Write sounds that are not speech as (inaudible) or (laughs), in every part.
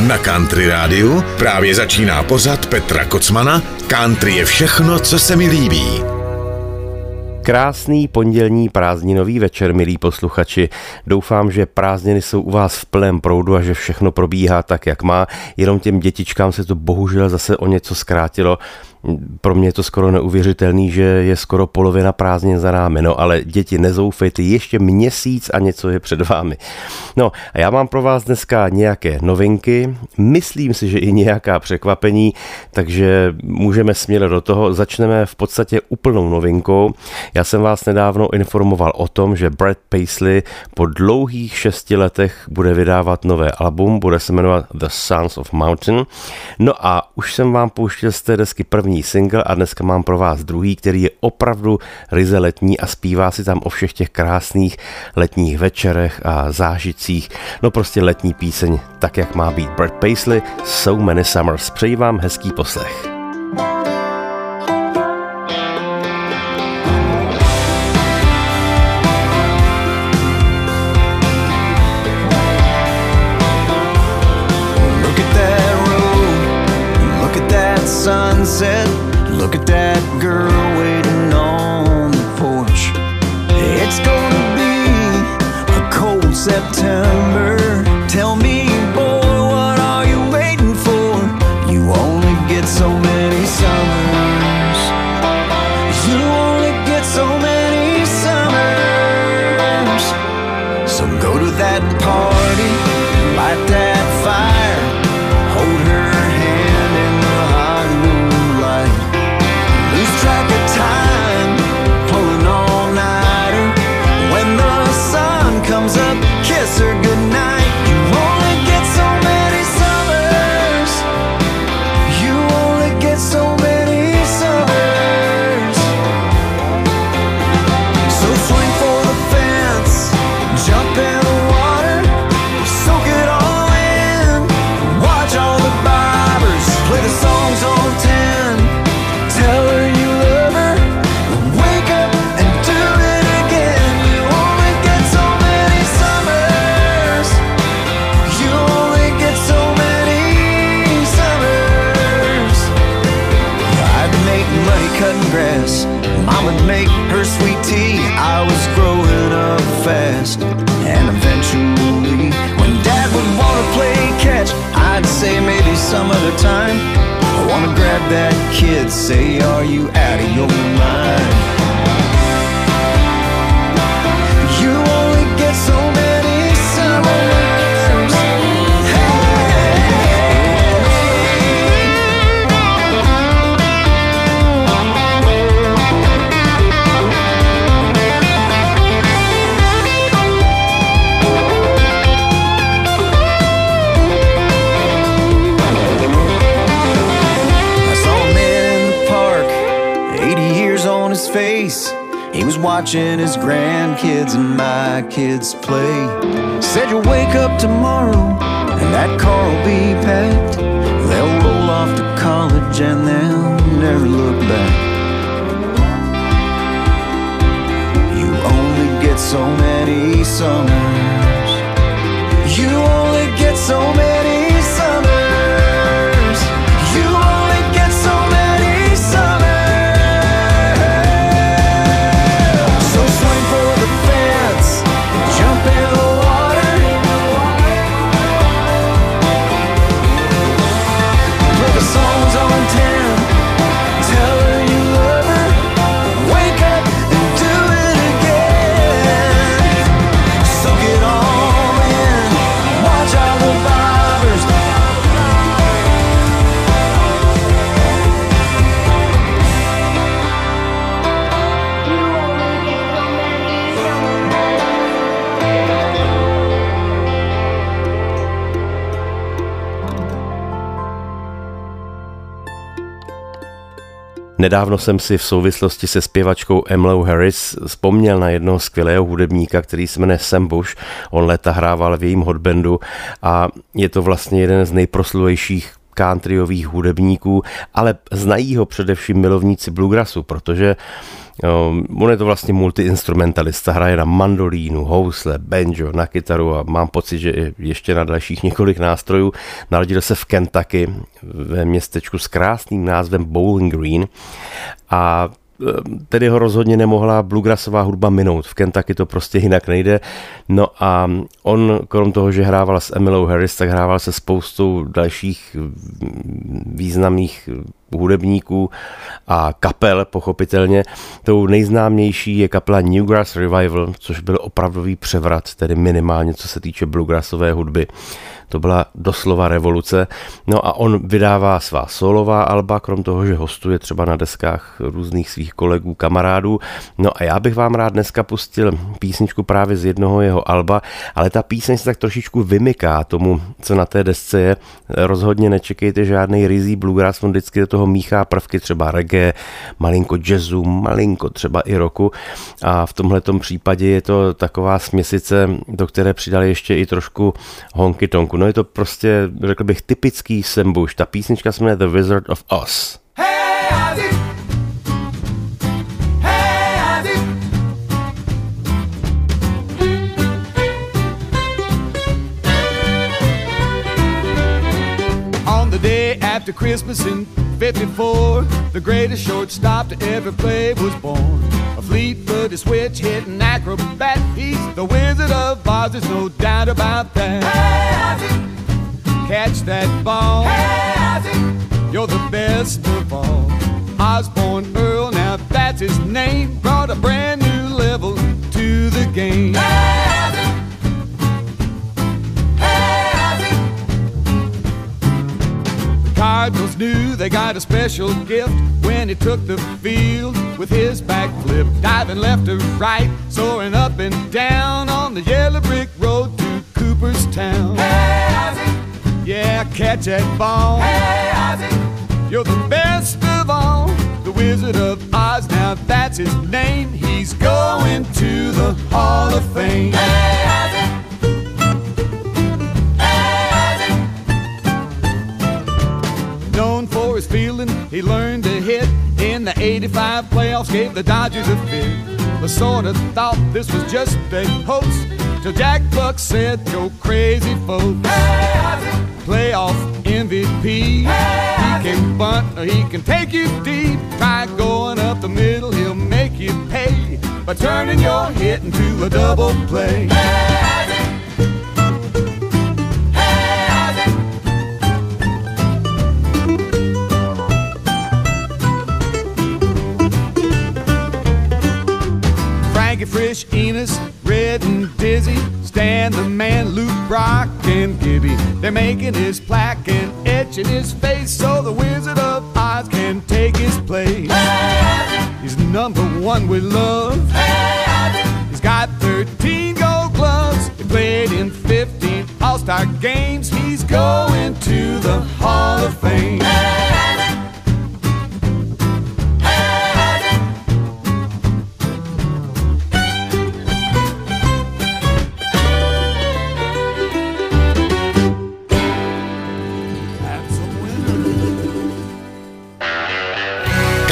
Na Country Rádiu právě začíná pořad Petra Kocmana Country je všechno, co se mi líbí. Krásný pondělní prázdninový večer, milí posluchači. Doufám, že prázdniny jsou u vás v plném proudu a že všechno probíhá tak, jak má. Jenom těm dětičkám se to bohužel zase o něco zkrátilo pro mě je to skoro neuvěřitelný, že je skoro polovina prázdnin za námi, no ale děti nezoufejte, ještě měsíc a něco je před vámi. No a já mám pro vás dneska nějaké novinky, myslím si, že i nějaká překvapení, takže můžeme směle do toho. Začneme v podstatě úplnou novinkou. Já jsem vás nedávno informoval o tom, že Brad Paisley po dlouhých šesti letech bude vydávat nové album, bude se jmenovat The Sons of Mountain. No a už jsem vám pouštěl z té desky první první single a dneska mám pro vás druhý, který je opravdu ryze letní a zpívá si tam o všech těch krásných letních večerech a zážitcích. No prostě letní píseň, tak jak má být Brad Paisley, So Many Summers. Přeji vám hezký poslech. Look at that kids play. Said you'll wake up tomorrow and that car will be packed. They'll roll off to college and they'll never look back. You only get so many summers. You only get so many Nedávno jsem si v souvislosti se zpěvačkou Emlou Harris vzpomněl na jednoho skvělého hudebníka, který se jmenuje Sam Bush. On leta hrával v jejím hotbandu a je to vlastně jeden z nejproslulejších countryových hudebníků, ale znají ho především milovníci bluegrassu, protože On je to vlastně multiinstrumentalista, hraje na mandolínu, housle, banjo, na kytaru a mám pocit, že ještě na dalších několik nástrojů. Narodil se v Kentucky ve městečku s krásným názvem Bowling Green a tedy ho rozhodně nemohla bluegrassová hudba minout. V Kentucky to prostě jinak nejde. No a on, krom toho, že hrával s Emilou Harris, tak hrával se spoustou dalších významných hudebníků a kapel, pochopitelně. Tou nejznámější je kapela Newgrass Revival, což byl opravdový převrat, tedy minimálně co se týče bluegrassové hudby. To byla doslova revoluce. No a on vydává svá solová alba, krom toho, že hostuje třeba na deskách různých svých kolegů, kamarádů. No a já bych vám rád dneska pustil písničku právě z jednoho jeho alba, ale ta píseň se tak trošičku vymyká tomu, co na té desce je. Rozhodně nečekejte žádný rizí bluegrass, on vždycky do toho míchá prvky třeba reggae, malinko jazzu, malinko třeba i roku. A v tomhle případě je to taková směsice, do které přidali ještě i trošku honky tonku. No je to prostě, řekl bych, typický sembuš. Ta písnička se jmenuje The Wizard of Oz. After Christmas in 54, the greatest shortstop to ever play was born. A fleet-footed, switch-hitting acrobat. He's the Wizard of Oz, there's no doubt about that. Hey, Ozzy. Catch that ball. Hey, Ozzy. You're the best of all. Osborne Earl, now that's his name. Brought a brand new level to the game. Hey, Cardinals knew they got a special gift when he took the field with his backflip, diving left to right, soaring up and down on the yellow brick road to Cooperstown. Hey, Ozzy! Yeah, catch that ball. Hey, Ozzy! You're the best of all, the Wizard of Oz. Now that's his name. He's going to the Hall of Fame. Hey, Ozzy! 85 playoffs, gave the Dodgers a fit. But sort of thought this was just a hoax. Till Jack Buck said, Go crazy, folks. Hey, Playoff MVP. Hey, he can bunt or he can take you deep. Try going up the middle, he'll make you pay by turning your hit into a double play. Hey, Frisch, Enos, Red and Dizzy, Stan the man, Luke, Brock, and Gibby. They're making his plaque and etching his face so the Wizard of Oz can take his place. Hey, He's number one with love. Hey, He's got 13 gold gloves. He played in 15 All Star games. He's going to the Hall of Fame. Hey,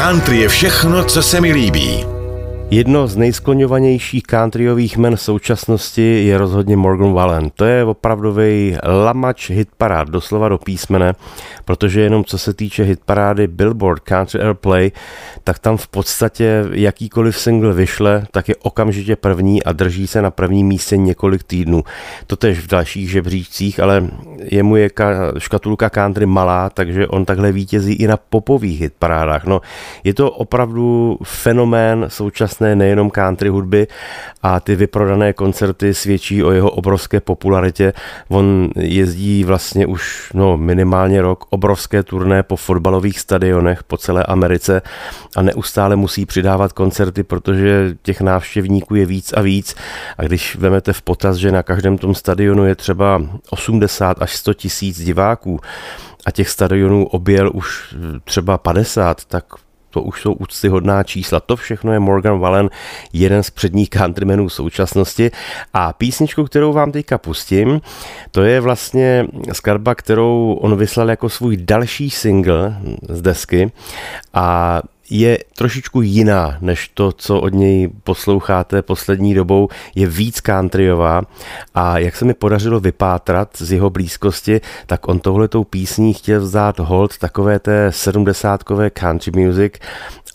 Country je všechno, co se mi líbí. Jedno z nejskloňovanějších countryových men současnosti je rozhodně Morgan Wallen. To je opravdový lamač hitparád, doslova do písmene, protože jenom co se týče hitparády Billboard Country Airplay, tak tam v podstatě jakýkoliv single vyšle, tak je okamžitě první a drží se na prvním místě několik týdnů. To tež v dalších žebříčcích, ale jemu je ka- škatulka country malá, takže on takhle vítězí i na popových hitparádách. No, je to opravdu fenomén současné současné nejenom country hudby a ty vyprodané koncerty svědčí o jeho obrovské popularitě. On jezdí vlastně už no, minimálně rok obrovské turné po fotbalových stadionech po celé Americe a neustále musí přidávat koncerty, protože těch návštěvníků je víc a víc. A když vemete v potaz, že na každém tom stadionu je třeba 80 až 100 tisíc diváků, a těch stadionů objel už třeba 50, tak to už jsou úctyhodná čísla. To všechno je Morgan Wallen, jeden z předních countrymenů současnosti. A písničku, kterou vám teďka pustím, to je vlastně skladba, kterou on vyslal jako svůj další single z desky a je trošičku jiná než to, co od něj posloucháte poslední dobou, je víc countryová a jak se mi podařilo vypátrat z jeho blízkosti, tak on tohletou písní chtěl vzát hold takové té sedmdesátkové country music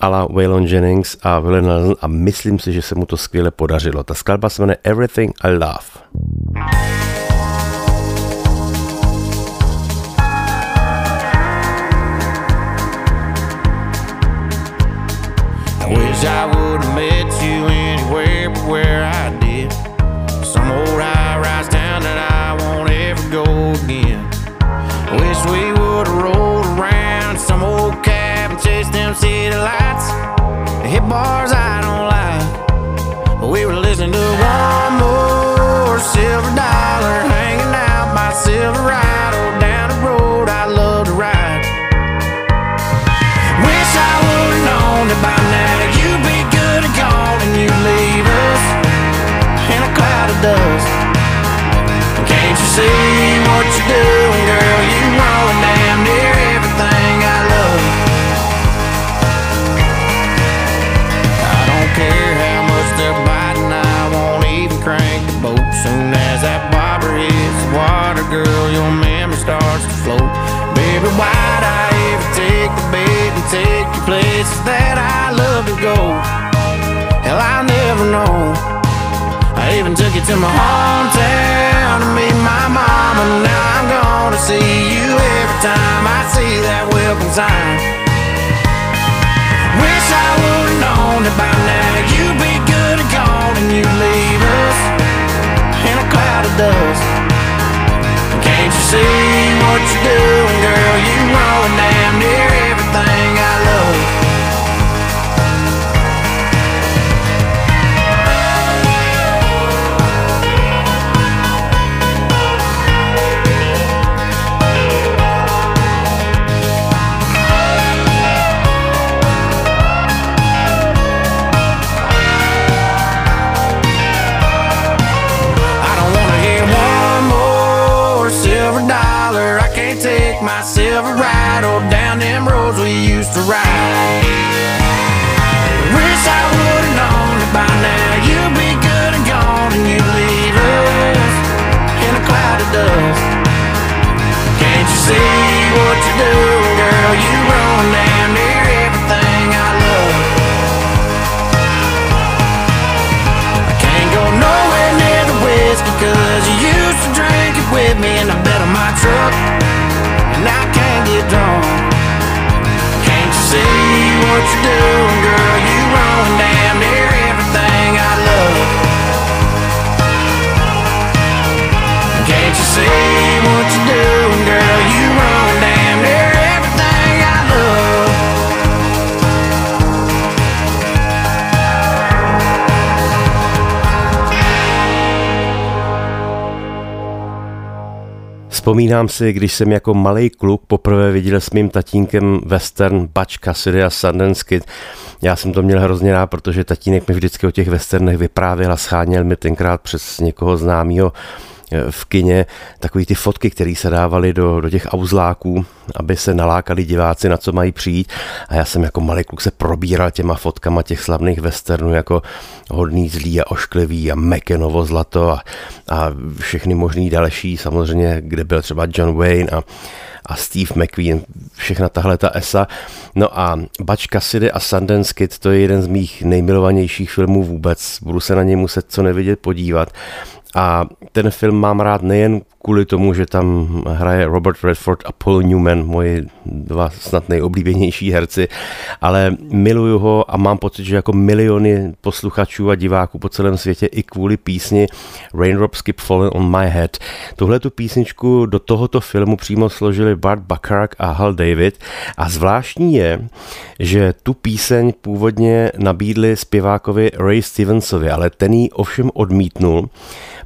la Waylon Jennings a Willie Nelson a myslím si, že se mu to skvěle podařilo. Ta skladba se jmenuje Everything I Love. I would have met you places that I love to go? Hell, I'll never know. I even took you to my hometown to meet my mom, and now I'm gonna see you every time I see that welcome sign. Wish I would've known by now you'd be good and gone, and you'd leave us in a cloud of dust. Can't you see what you're doing, girl? You ruin damn near everything I love. See what you're doing, girl? You ruin damn near everything I love. I can't go nowhere near the whiskey cause you used to drink it with me and I bet on my truck and I can't get drunk. Can't you see what you're doing, girl? Vzpomínám si, když jsem jako malý kluk poprvé viděl s mým tatínkem western Butch Cassidy a Sundance Kid. Já jsem to měl hrozně rád, protože tatínek mi vždycky o těch westernech vyprávěl a scháněl mi tenkrát přes někoho známého v kině takový ty fotky, které se dávaly do, do těch auzláků, aby se nalákali diváci, na co mají přijít. A já jsem jako malý kluk se probíral těma fotkama těch slavných westernů jako hodný zlý a ošklivý a Mekenovo zlato a, a všechny možný další, samozřejmě, kde byl třeba John Wayne a a Steve McQueen, všechna tahle ta esa. No a Butch Cassidy a Sundance Kid, to je jeden z mých nejmilovanějších filmů vůbec. Budu se na něj muset co nevidět podívat. A ten film mám rád nejen kvůli tomu, že tam hraje Robert Redford a Paul Newman, moji dva snad nejoblíbenější herci, ale miluju ho a mám pocit, že jako miliony posluchačů a diváků po celém světě i kvůli písni Raindrops Keep Falling on My Head. Tuhle tu písničku do tohoto filmu přímo složili Bart Bacharach a Hal David a zvláštní je, že tu píseň původně nabídli zpěvákovi Ray Stevensovi, ale ten ji ovšem odmítnul,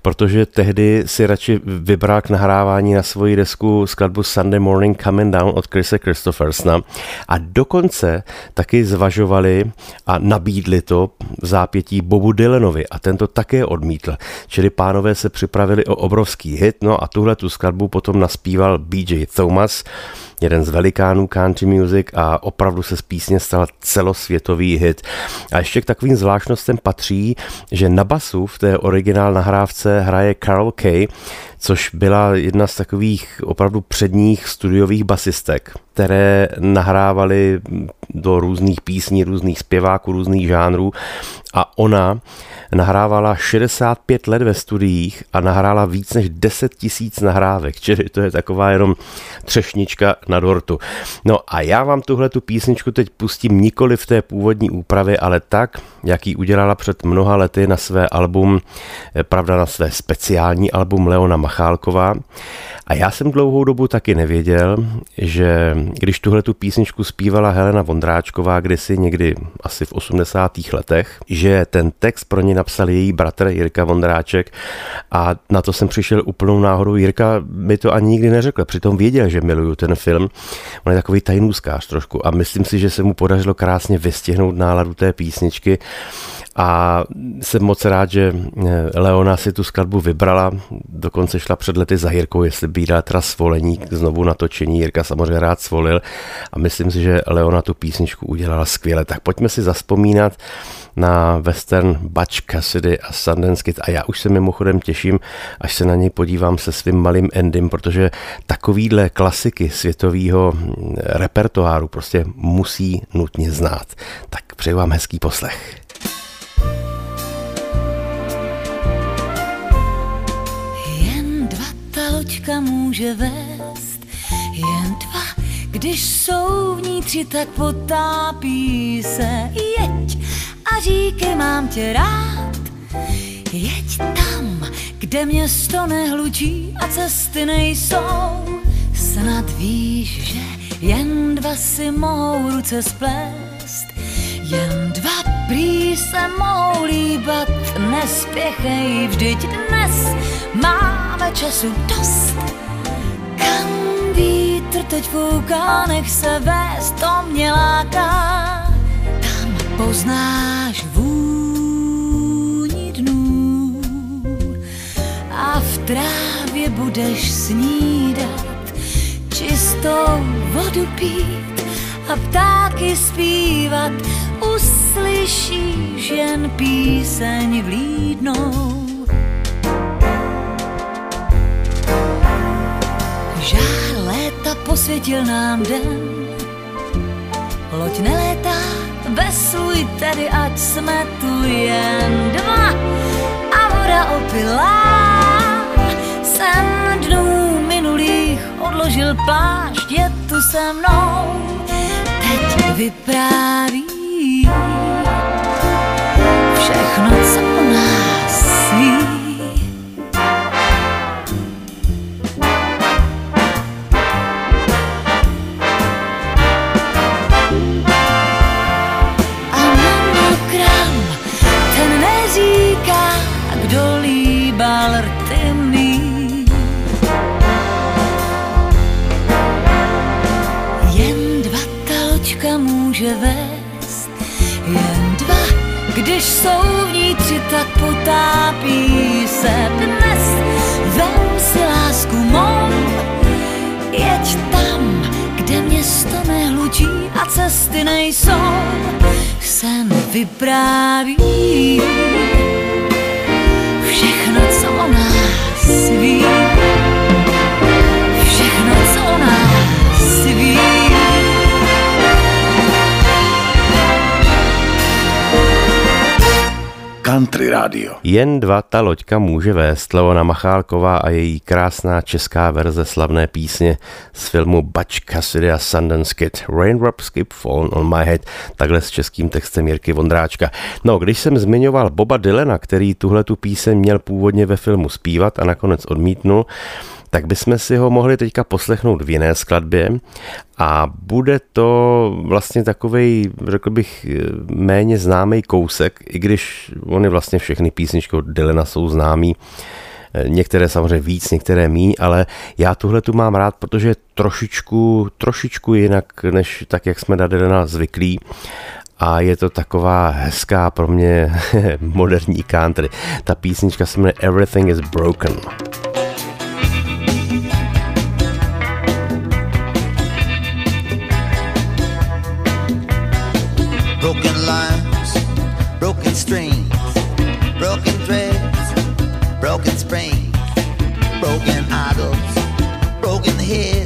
protože tehdy si radši vybral k nahrávání na svoji desku skladbu Sunday Morning Coming Down od Chrisa Christophersona a dokonce taky zvažovali a nabídli to v zápětí Bobu Dylanovi a tento také odmítl. Čili pánové se připravili o obrovský hit, no a tuhle tu skladbu potom naspíval BJ Thomas, jeden z velikánů country music a opravdu se z písně stal celosvětový hit. A ještě k takovým zvláštnostem patří, že na basu v té originál nahrávce hraje Carol Kay, což byla jedna z takových opravdu předních studiových basistek, které nahrávali do různých písní, různých zpěváků, různých žánrů a ona nahrávala 65 let ve studiích a nahrála víc než 10 tisíc nahrávek, čili to je taková jenom třešnička na dortu. No a já vám tuhle tu písničku teď pustím nikoli v té původní úpravě, ale tak, jak ji udělala před mnoha lety na své album, eh, pravda na své speciální album Leona Machálková. A já jsem dlouhou dobu taky nevěděl, že když tuhle tu písničku zpívala Helena Vondráčková kdysi někdy asi v 80. letech, že ten text pro ní napsal její bratr Jirka Vondráček a na to jsem přišel úplnou náhodou. Jirka mi to ani nikdy neřekl, přitom věděl, že miluju ten film. On je takový tajnůzkář trošku a myslím si, že se mu podařilo krásně vystihnout náladu té písničky a jsem moc rád, že eh, Leona si tu skladbu vybrala, dokonce šla před lety za Jirkou, jestli by dala teda svolení znovu natočení. Jirka samozřejmě rád svolil a myslím si, že Leona tu písničku udělala skvěle. Tak pojďme si zaspomínat na western Butch Cassidy a Sundance Kid a já už se mimochodem těším, až se na něj podívám se svým malým endem, protože takovýhle klasiky světového mm, repertoáru prostě musí nutně znát. Tak přeju vám hezký poslech. Může vést jen dva, když jsou vnitři, tak potápí se. Jeď a říkej, mám tě rád, jeď tam, kde město nehlučí a cesty nejsou. Snad víš, že jen dva si mohou ruce splést, jen dva prý se mohou líbat, nespěchej, vždyť dnes máme času dost. Vítr teď fouká, nech se vést, to mě láká. Tam poznáš vůni dnů. A v trávě budeš snídat, čistou vodu pít a ptáky zpívat, uslyšíš jen píseň vlídnou posvětil nám den. Loď nelétá, vesluj tedy, ať jsme tu jen dva. A voda opilá, sen dnů minulých odložil plášť, je tu se mnou, teď vypráví všechno, co cesty nejsou. Sen vypráví Country Radio. Jen dva ta loďka může vést Leona Machálková a její krásná česká verze slavné písně z filmu Butch Cassidy a Sundance Kid Raindrops Keep Falling on My Head, takhle s českým textem Jirky Vondráčka. No, když jsem zmiňoval Boba Dylana, který tuhle tu píseň měl původně ve filmu zpívat a nakonec odmítnul, tak bychom si ho mohli teďka poslechnout v jiné skladbě a bude to vlastně takový, řekl bych, méně známý kousek, i když oni vlastně všechny písničky od Dylena jsou známý. Některé samozřejmě víc, některé míň, ale já tuhle tu mám rád, protože je trošičku, trošičku jinak, než tak, jak jsme na zvyklí a je to taková hezká pro mě (laughs) moderní country. Ta písnička se jmenuje Everything is. Broken strings, broken threads, broken springs, broken idols, broken heads,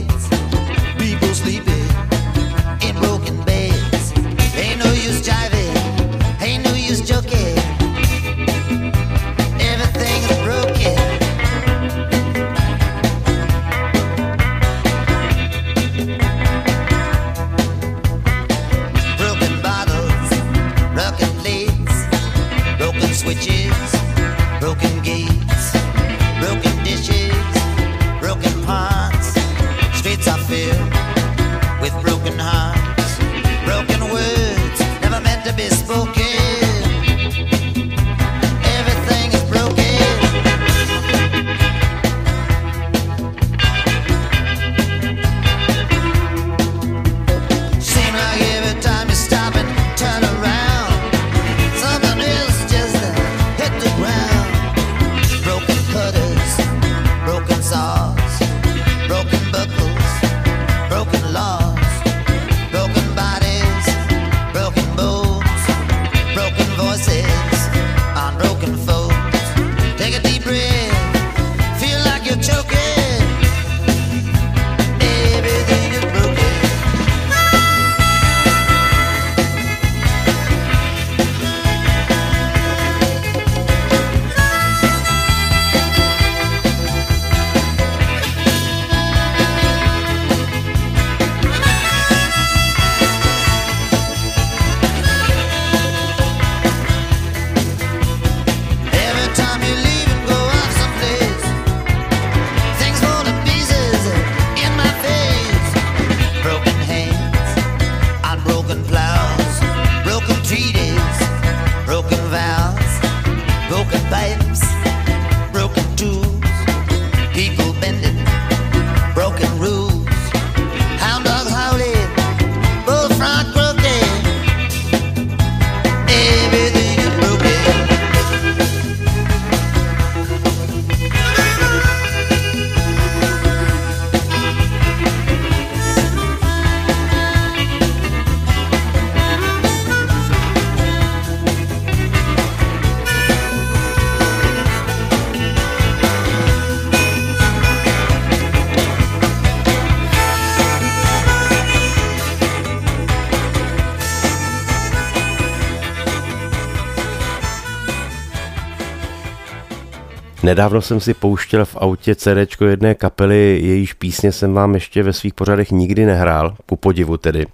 Nedávno jsem si pouštěl v autě CD jedné kapely, jejíž písně jsem vám ještě ve svých pořadech nikdy nehrál, ku podivu tedy.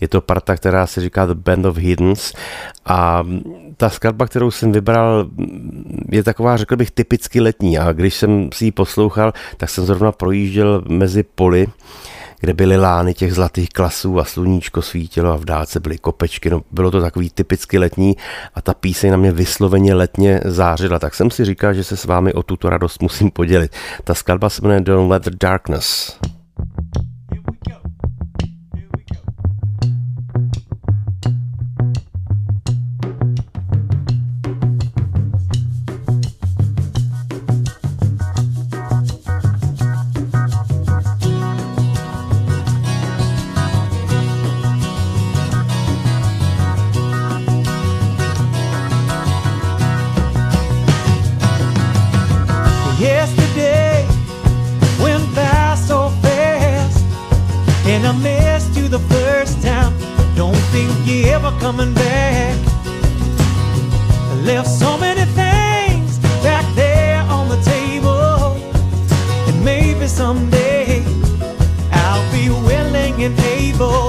Je to parta, která se říká The Band of Hiddens. A ta skladba, kterou jsem vybral, je taková, řekl bych, typicky letní. A když jsem si ji poslouchal, tak jsem zrovna projížděl mezi poli, kde byly lány těch zlatých klasů a sluníčko svítilo a v dálce byly kopečky. No, bylo to takový typicky letní a ta píseň na mě vysloveně letně zářila. Tak jsem si říkal, že se s vámi o tuto radost musím podělit. Ta skladba se jmenuje Don't Let the Darkness. Yesterday coming back. I left so many things back there on the table, and maybe someday I'll be willing and able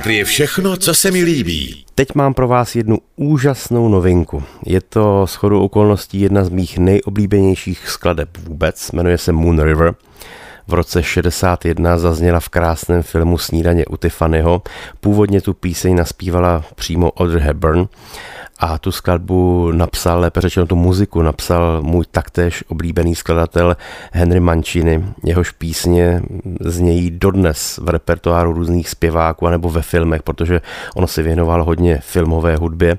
Country je všechno, co se mi líbí. Teď mám pro vás jednu úžasnou novinku. Je to s chodou okolností jedna z mých nejoblíbenějších skladeb vůbec, jmenuje se Moon River. V roce 61 zazněla v krásném filmu Snídaně u Tiffanyho. Původně tu píseň naspívala přímo Audrey Hepburn a tu skladbu napsal, lépe řečeno tu muziku, napsal můj taktéž oblíbený skladatel Henry Mancini. Jehož písně znějí dodnes v repertoáru různých zpěváků anebo ve filmech, protože on se věnoval hodně filmové hudbě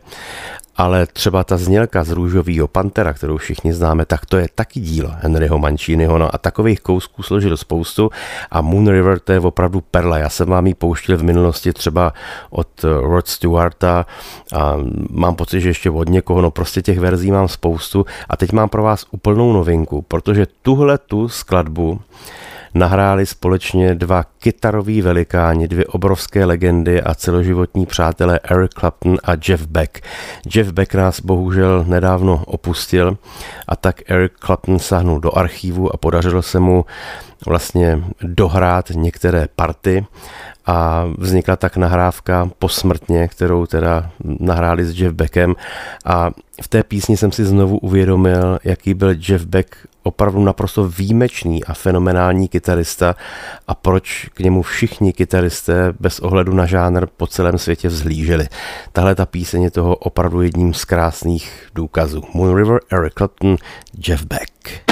ale třeba ta znělka z Růžovýho pantera, kterou všichni známe, tak to je taky dílo Henryho Manciniho. No a takových kousků složil spoustu a Moon River to je opravdu perla. Já jsem vám ji pouštěl v minulosti třeba od Rod Stewarta a mám pocit, že ještě od někoho, no prostě těch verzí mám spoustu a teď mám pro vás úplnou novinku, protože tuhle tu skladbu nahráli společně dva kytaroví velikáni, dvě obrovské legendy a celoživotní přátelé Eric Clapton a Jeff Beck. Jeff Beck nás bohužel nedávno opustil a tak Eric Clapton sahnul do archívu a podařilo se mu vlastně dohrát některé party a vznikla tak nahrávka posmrtně, kterou teda nahráli s Jeff Beckem a v té písni jsem si znovu uvědomil, jaký byl Jeff Beck opravdu naprosto výjimečný a fenomenální kytarista a proč k němu všichni kytaristé bez ohledu na žánr po celém světě vzhlíželi. Tahle ta píseň je toho opravdu jedním z krásných důkazů. Moon River, Eric Clapton, Jeff Beck.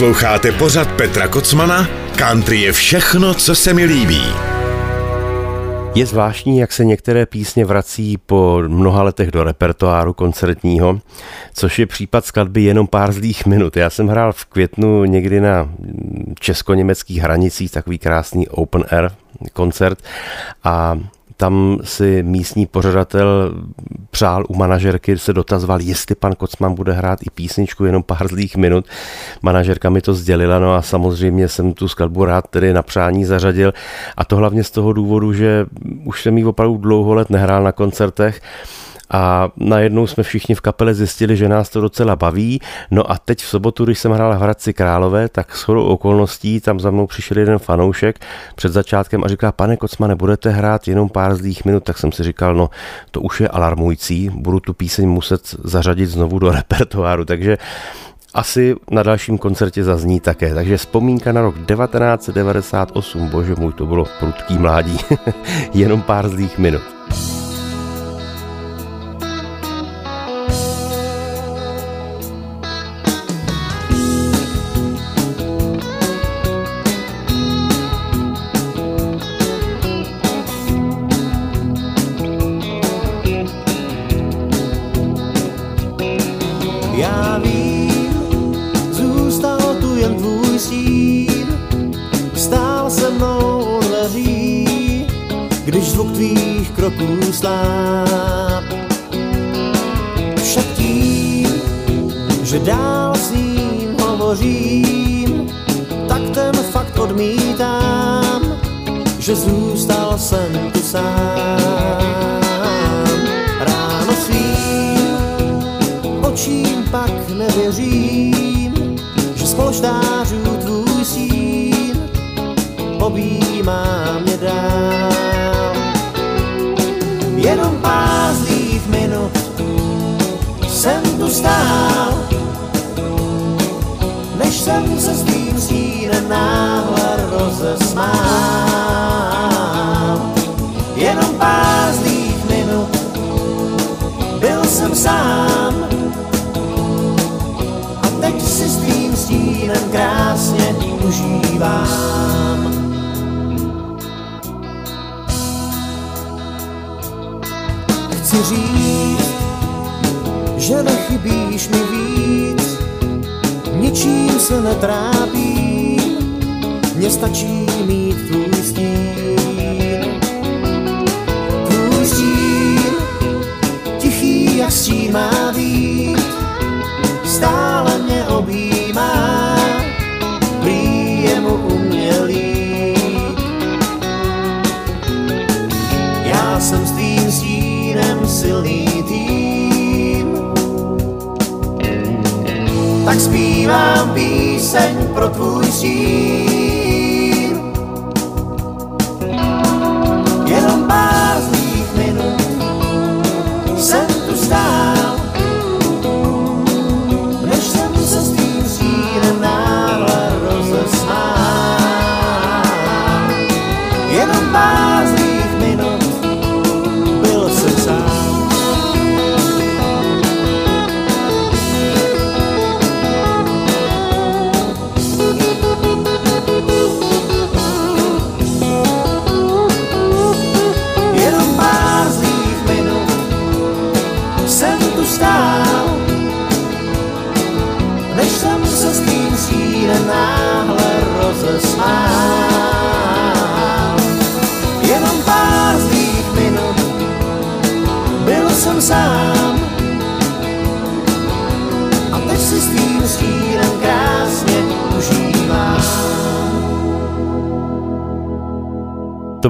Posloucháte pořad Petra Kocmana? Country je všechno, co se mi líbí. Je zvláštní, jak se některé písně vrací po mnoha letech do repertoáru koncertního, což je případ skladby jenom pár zlých minut. Já jsem hrál v květnu někdy na česko-německých hranicích takový krásný open air koncert a tam si místní pořadatel přál u manažerky, se dotazoval, jestli pan Kocman bude hrát i písničku jenom pár zlých minut. Manažerka mi to sdělila, no a samozřejmě jsem tu skladbu rád tedy na přání zařadil a to hlavně z toho důvodu, že už jsem ji opravdu dlouho let nehrál na koncertech a najednou jsme všichni v kapele zjistili, že nás to docela baví. No a teď v sobotu, když jsem hrál v Hradci Králové, tak s chodou okolností tam za mnou přišel jeden fanoušek před začátkem a říká, pane Kocmane, budete hrát jenom pár zlých minut, tak jsem si říkal, no to už je alarmující, budu tu píseň muset zařadit znovu do (laughs) repertoáru, takže asi na dalším koncertě zazní také. Takže vzpomínka na rok 1998, bože můj, to bylo prudký mládí, (laughs) jenom pár zlých minut.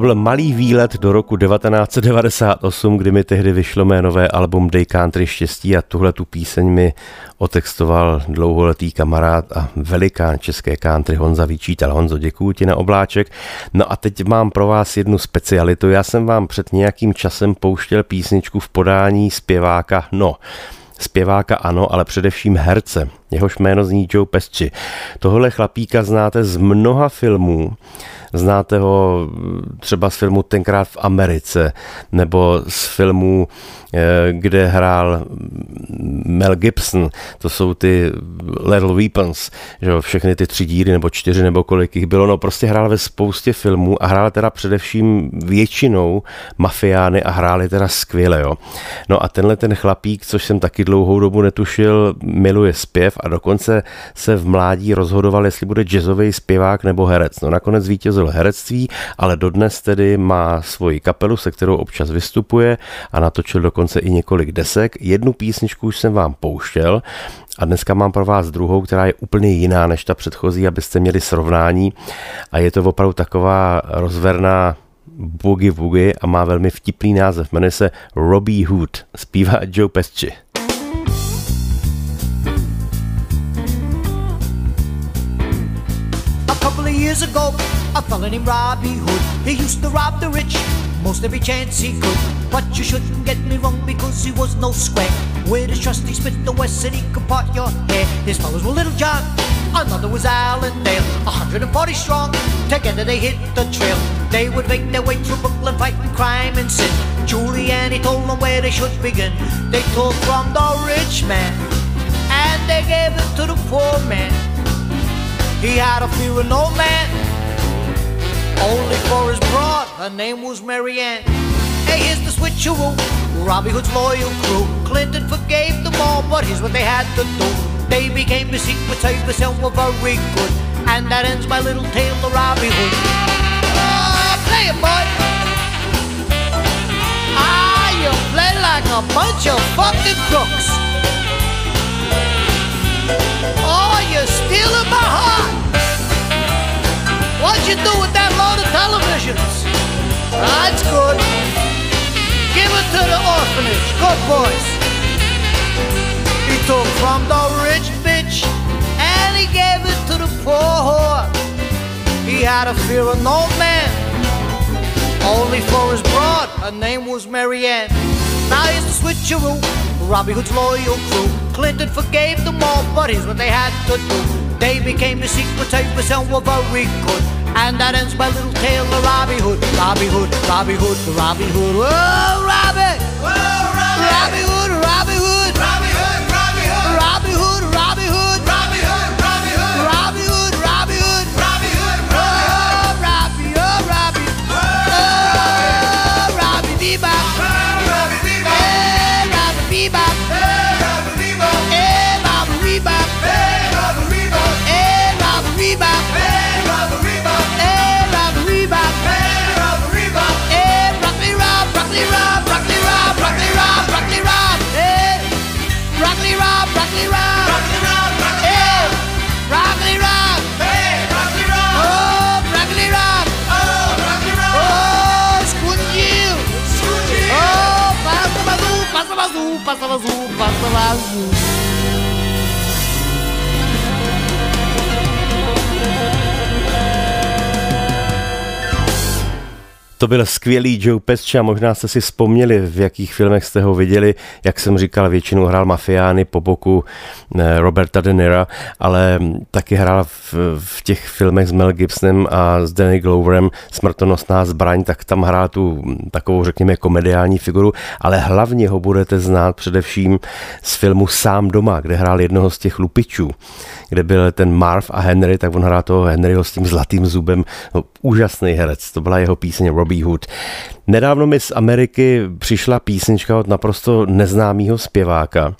Byl malý výlet do roku 1998, kdy mi tehdy vyšlo mé nové album Day Country štěstí a tuhle tu píseň mi otextoval dlouholetý kamarád a velikán české country Honza Vyčítal. Honzo, děkuji ti na obláček. No a teď mám pro vás jednu specialitu. Já jsem vám před nějakým časem pouštěl písničku v podání zpěváka, no, Zpěváka ano, ale především herce. Jehož jméno zní Joe Pesci. Tohle chlapíka znáte z mnoha filmů. Znáte ho třeba z filmu Tenkrát v Americe, nebo z filmu, eh, kde hrál Mel Gibson, to jsou ty Little Weapons, že jo, všechny ty tři díry, nebo čtyři, nebo kolik jich bylo, no prostě hrál ve spoustě filmů a hrál teda především většinou mafiány a hráli teda skvěle, jo. No a tenhle ten chlapík, což jsem taky dlouhou dobu netušil, miluje zpěv a dokonce se v mládí rozhodoval, jestli bude jazzový zpěvák nebo herec. No nakonec vítězil herectví, ale dodnes tedy má svoji kapelu, se kterou občas vystupuje a natočil dokonce i několik desek. Jednu písničku už jsem vám pouštěl a dneska mám pro vás druhou, která je úplně jiná než ta předchozí, abyste měli srovnání a je to opravdu taková rozverná boogie woogie a má velmi vtipný název. Jmenuje se Robbie Hood. Zpívá Joe Pesci. Years ago, a fella named Robbie Hood, he used to rob the rich most every chance he could. But you shouldn't get me wrong because he was no square. With his trusty Smith and Wesson, he could part your hair. His fellows were Little John, another was Allendale. 140 strong, together they hit the trail. They would make their way through Brooklyn, fighting crime and sin. Giuliani told them where they should begin. They took from the rich man, and they gave it to the poor man. He had a fear of no man, only for his broad. Her name was Marianne. Hey, here's the switcheroo. Robbie Hood's loyal crew. Clinton forgave them all, but here's what they had to do. They became the secret service and were very good. And that ends my little tale of Robbie Hood. Ah, play it, boy. Ah, you play like a bunch of fucking crooks. Oh, you're stealing my heart. What did you do with that load of televisions? That's good. Give it to the orphanage. Good boys. He took from the rich bitch and he gave it to the poor whore. He had a fear of no man, only for his broad. Her name was Marianne. Now he's the switcheroo, Robbie Hood's loyal crew. Clinton forgave them all, but here's what they had to do. They became the secret tapers and were very good. And that ends my little tale of Robbie Hood, Robbie Hood, Robbie Hood, Robbie Hood. Whoa, Robbie! Whoa, Robbie! Robbie Hood, azul, passa azul, passa azul. To byl skvělý Joe Pesci a možná jste si vzpomněli, v jakých filmech jste ho viděli. Jak jsem říkal, většinou hrál mafiány po boku eh, Roberta De Nira, ale taky hrál v, v těch filmech s Mel Gibsonem a s Danny Gloverem Smrtonosná zbraň, tak tam hrál tu takovou, řekněme, komediální figuru, ale hlavně ho budete znát především z filmu Sám doma, kde hrál jednoho z těch lupičů, kde byl ten Marv a Henry, tak on hrál toho Henryho s tím zlatým zubem. No, úžasný herec, to byla jeho píseň Robbie Hood. Nedávno mi z Ameriky přišla písnička od naprosto neznámého zpěváka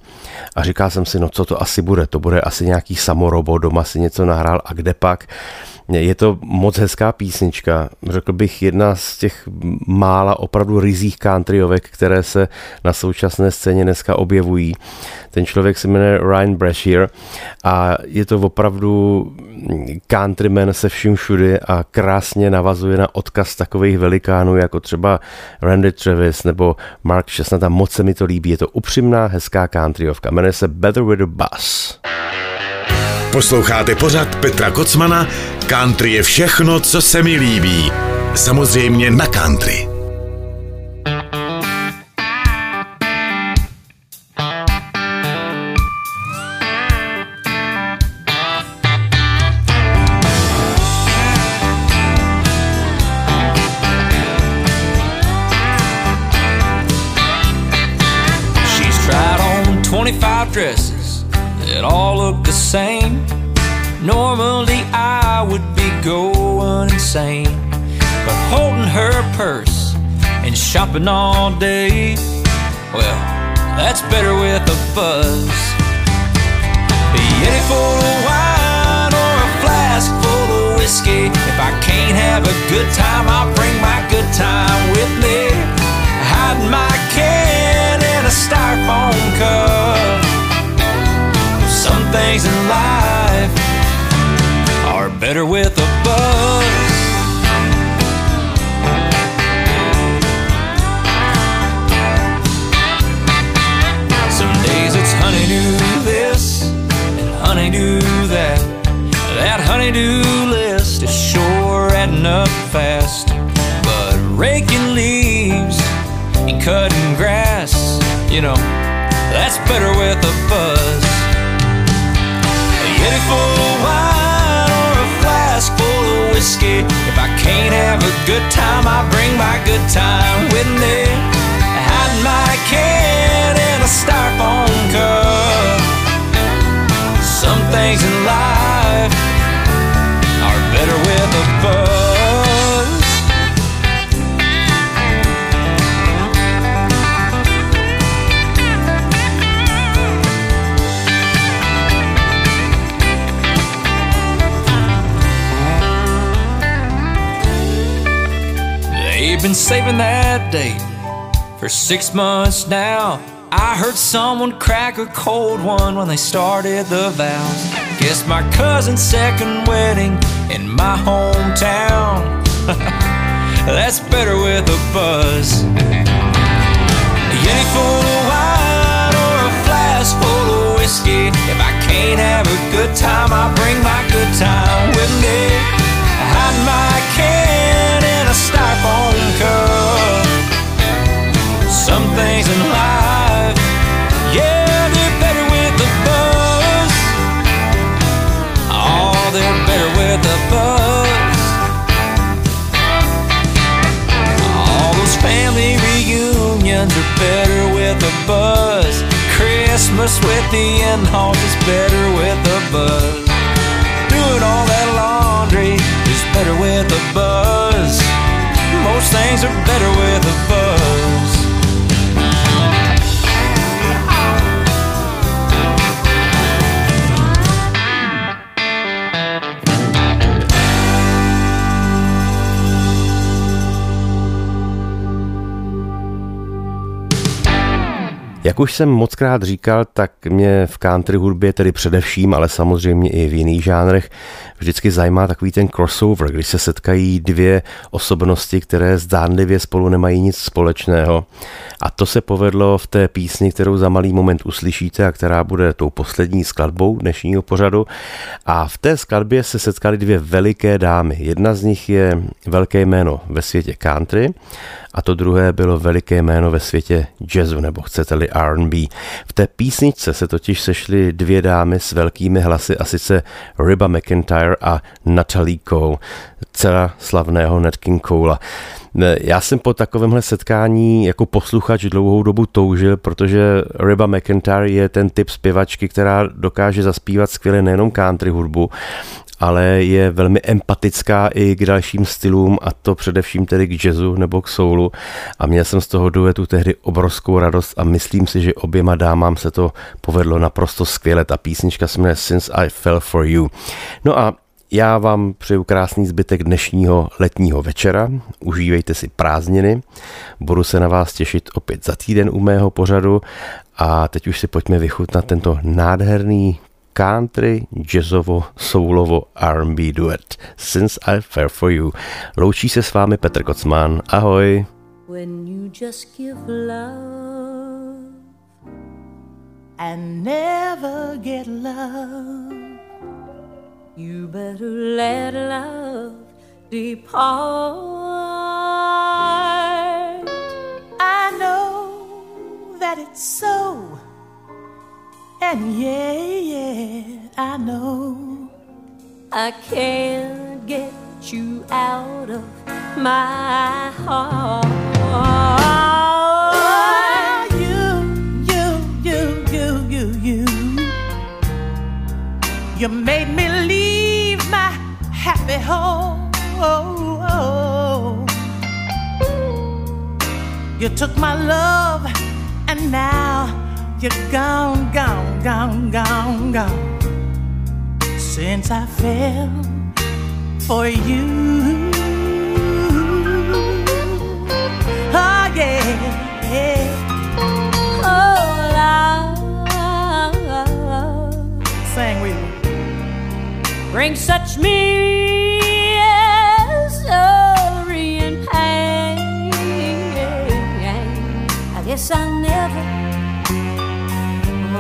a říkal jsem si, no co to asi bude, to bude asi nějaký samorobo, doma si něco nahrál a kde pak. Je to moc hezká písnička, řekl bych jedna z těch mála opravdu rizích countryovek, které se na současné scéně dneska objevují. Ten člověk se jmenuje Ryan Brashear a je to opravdu countryman se vším všudy a krásně navazuje na odkaz takových velikánů, jako třeba Randy Travis nebo Mark Chestnut a moc se mi to líbí. Je to upřímná, hezká countryovka. Jmenuje se Better with a Bus. Posloucháte pořad Petra Kocmana Country je všechno, co se mi líbí. Samozřejmě na country. She's tried on 25 dresses that all look the same. Normally I would be going insane, but holding her purse and shopping all day, well, that's better with a buzz. A Yeti full of wine or a flask full of whiskey. If I can't have a good time, I'll bring my good time with me. Hiding my can in a styrofoam cup. Things in life are better with a buzz. Some days it's honeydew this and honeydew that. That honeydew list is sure adding up fast. But raking leaves and cutting grass, you know, that's better with a buzz. Whiskey. If I can't have a good time, I bring my good time with me. Hiding my can in a styrofoam cup. Some things in life They've been saving that date for six months now. I heard someone crack a cold one when they started the vows. Guess my cousin's second wedding in my hometown. (laughs) That's better with a buzz. A Yeti full of wine or a flask full of whiskey. If I can't have a good time, I bring my good time with me. Hide my can in a styrofoam. Some things in life, yeah, they're better with the buzz. Oh, they're better with the buzz. All those family reunions are better with a buzz. Christmas with the in-laws is better with a buzz. Doing all that laundry is better with a buzz. Most things are better with a buzz. Jak už jsem moc krát říkal, tak mě v country hudbě, tedy především, ale samozřejmě i v jiných žánrech, vždycky zajímá takový ten crossover, když se setkají dvě osobnosti, které zdánlivě spolu nemají nic společného. A to se povedlo v té písni, kterou za malý moment uslyšíte a která bude tou poslední skladbou dnešního pořadu. A v té skladbě se setkaly dvě veliké dámy. Jedna z nich je velké jméno ve světě country a to druhé bylo veliké jméno ve světě jazzu, nebo chcete-li R&B. V té písničce se totiž sešly dvě dámy s velkými hlasy, a sice Riba McIntyre a Natalie Cole, dcera slavného Nat King Cole. Já jsem po takovémhle setkání jako posluchač dlouhou dobu toužil, protože Riba McIntyre je ten typ zpěvačky, která dokáže zaspívat skvěle nejenom country hudbu, ale je velmi empatická i k dalším stylům a to především tedy k jazzu nebo k soulu a měl jsem z toho duetu tehdy obrovskou radost a myslím si, že oběma dámám se to povedlo naprosto skvěle. Ta písnička se jmenuje Since I Fell For You. No a já vám přeju krásný zbytek dnešního letního večera. Užívejte si prázdniny. Budu se na vás těšit opět za týden u mého pořadu a teď už si pojďme vychutnat tento nádherný country, jazzovo, soulovo R&B duet Since I Fair For You. Loučí se s vámi Petr Kocman. Ahoj. When you just give love and never get love. You better let love depart. I know that it's so, and yeah, yeah, I know. I can't get you out of my heart. You, you, you, you, you, you. You made me leave my happy home. You took my love, and now you're gone, gone, gone, gone, gone. Since I fell for you. Oh, yeah. yeah. Oh, love brings such misery and pain. I guess oh,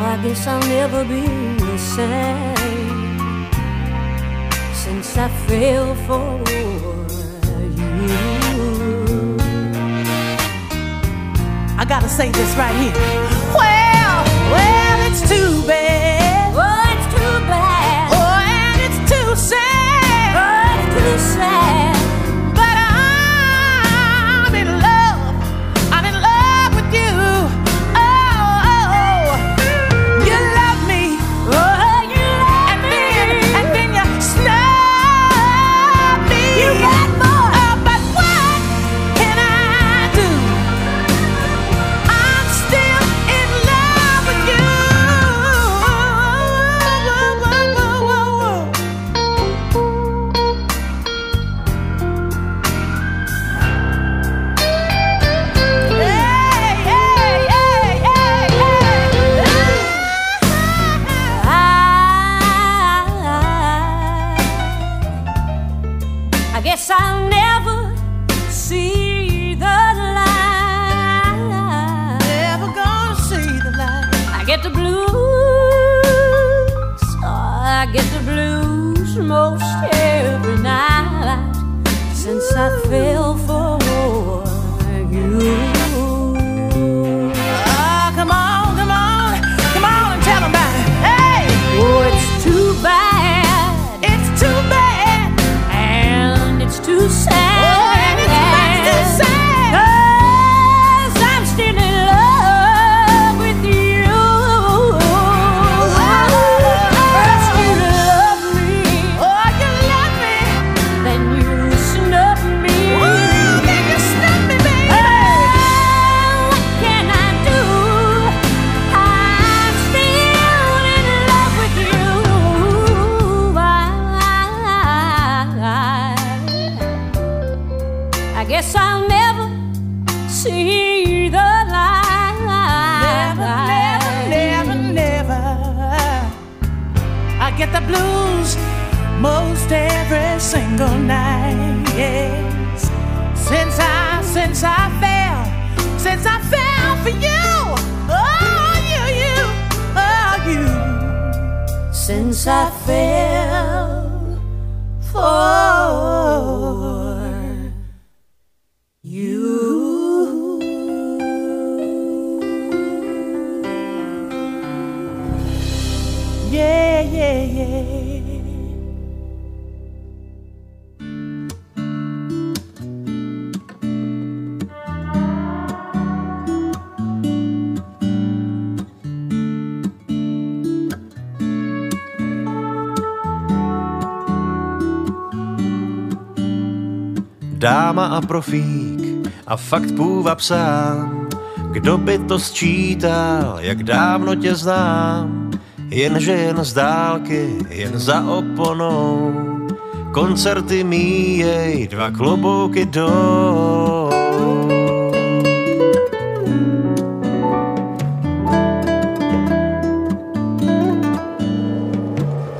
I guess I'll never be the same since I fell for you. I gotta say this right here. Well, well, it's too bad. Oh, it's too bad. Oh, and it's too sad. Oh, it's too sad. I fell for single night. Yes, since I, since I fell, since I fell for you. Oh, you, you, oh, you. Since I fell Dáma a profík a fakt půva psám. Kdo by to sčítal, jak dávno tě znám. Jenže jen z dálky, jen za oponou. Koncerty míjej, dva klobouky dolů.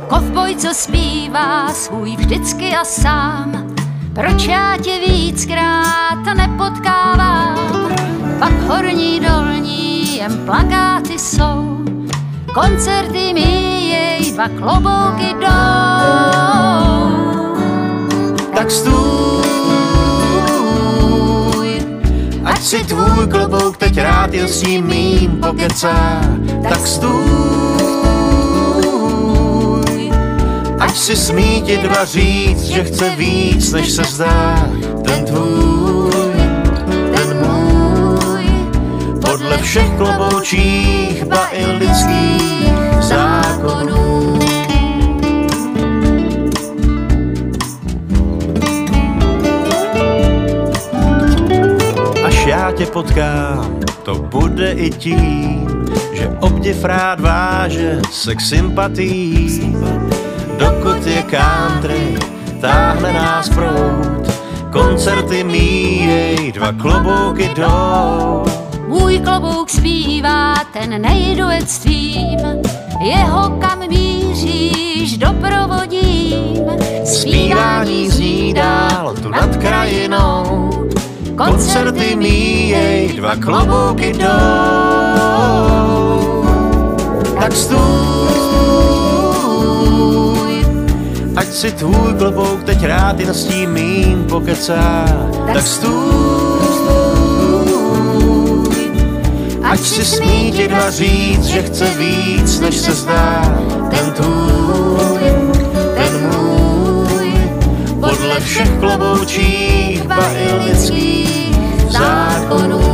Kovboj, co zpívá svůj vždycky a sám. Proč já tě víckrát nepotkávám? Pak horní, dolní, jen plakáty jsou. Koncerty míjej, dva klobouky jdou. Tak stůj, ať si tvůj klobouk teď rád jen s tím mým pokecá. Tak stůj, ať si smí ti dva říct, že chce víc, než se zdá. Ten tvůj, ten můj, podle všech kloboučích, ba i lidských zákonů. Až já tě potkám, to bude i tím, že obdiv rád váže se k sympatí. Dokud je country, táhne nás prout, koncerty míjej, dva klobouky jdou. Můj klobouk zpívá ten nejduet s tvým, jeho kam míříš doprovodím. Zpívání zní dál tu nad krajinou, koncerty míjej, dva klobouky jdou. Tak stůj, ať si tvůj klobouk teď rád jen s tím mým pokecá. Tak stůj, ať si smí ti dva říct, že chce víc, než se zdá. Ten tvůj, ten můj, podle všech kloboučích, ba i lidských zákonů.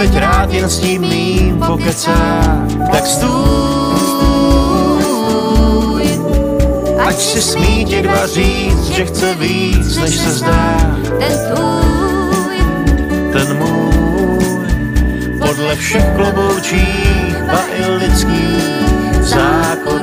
Teď rád jen s tím mým pokecá. Tak stůj, ať si smí ti dva říct, že chce víc, než se zdá. Ten tvůj, Ten můj, podle všech kloboučích, ba i lidských zákonů.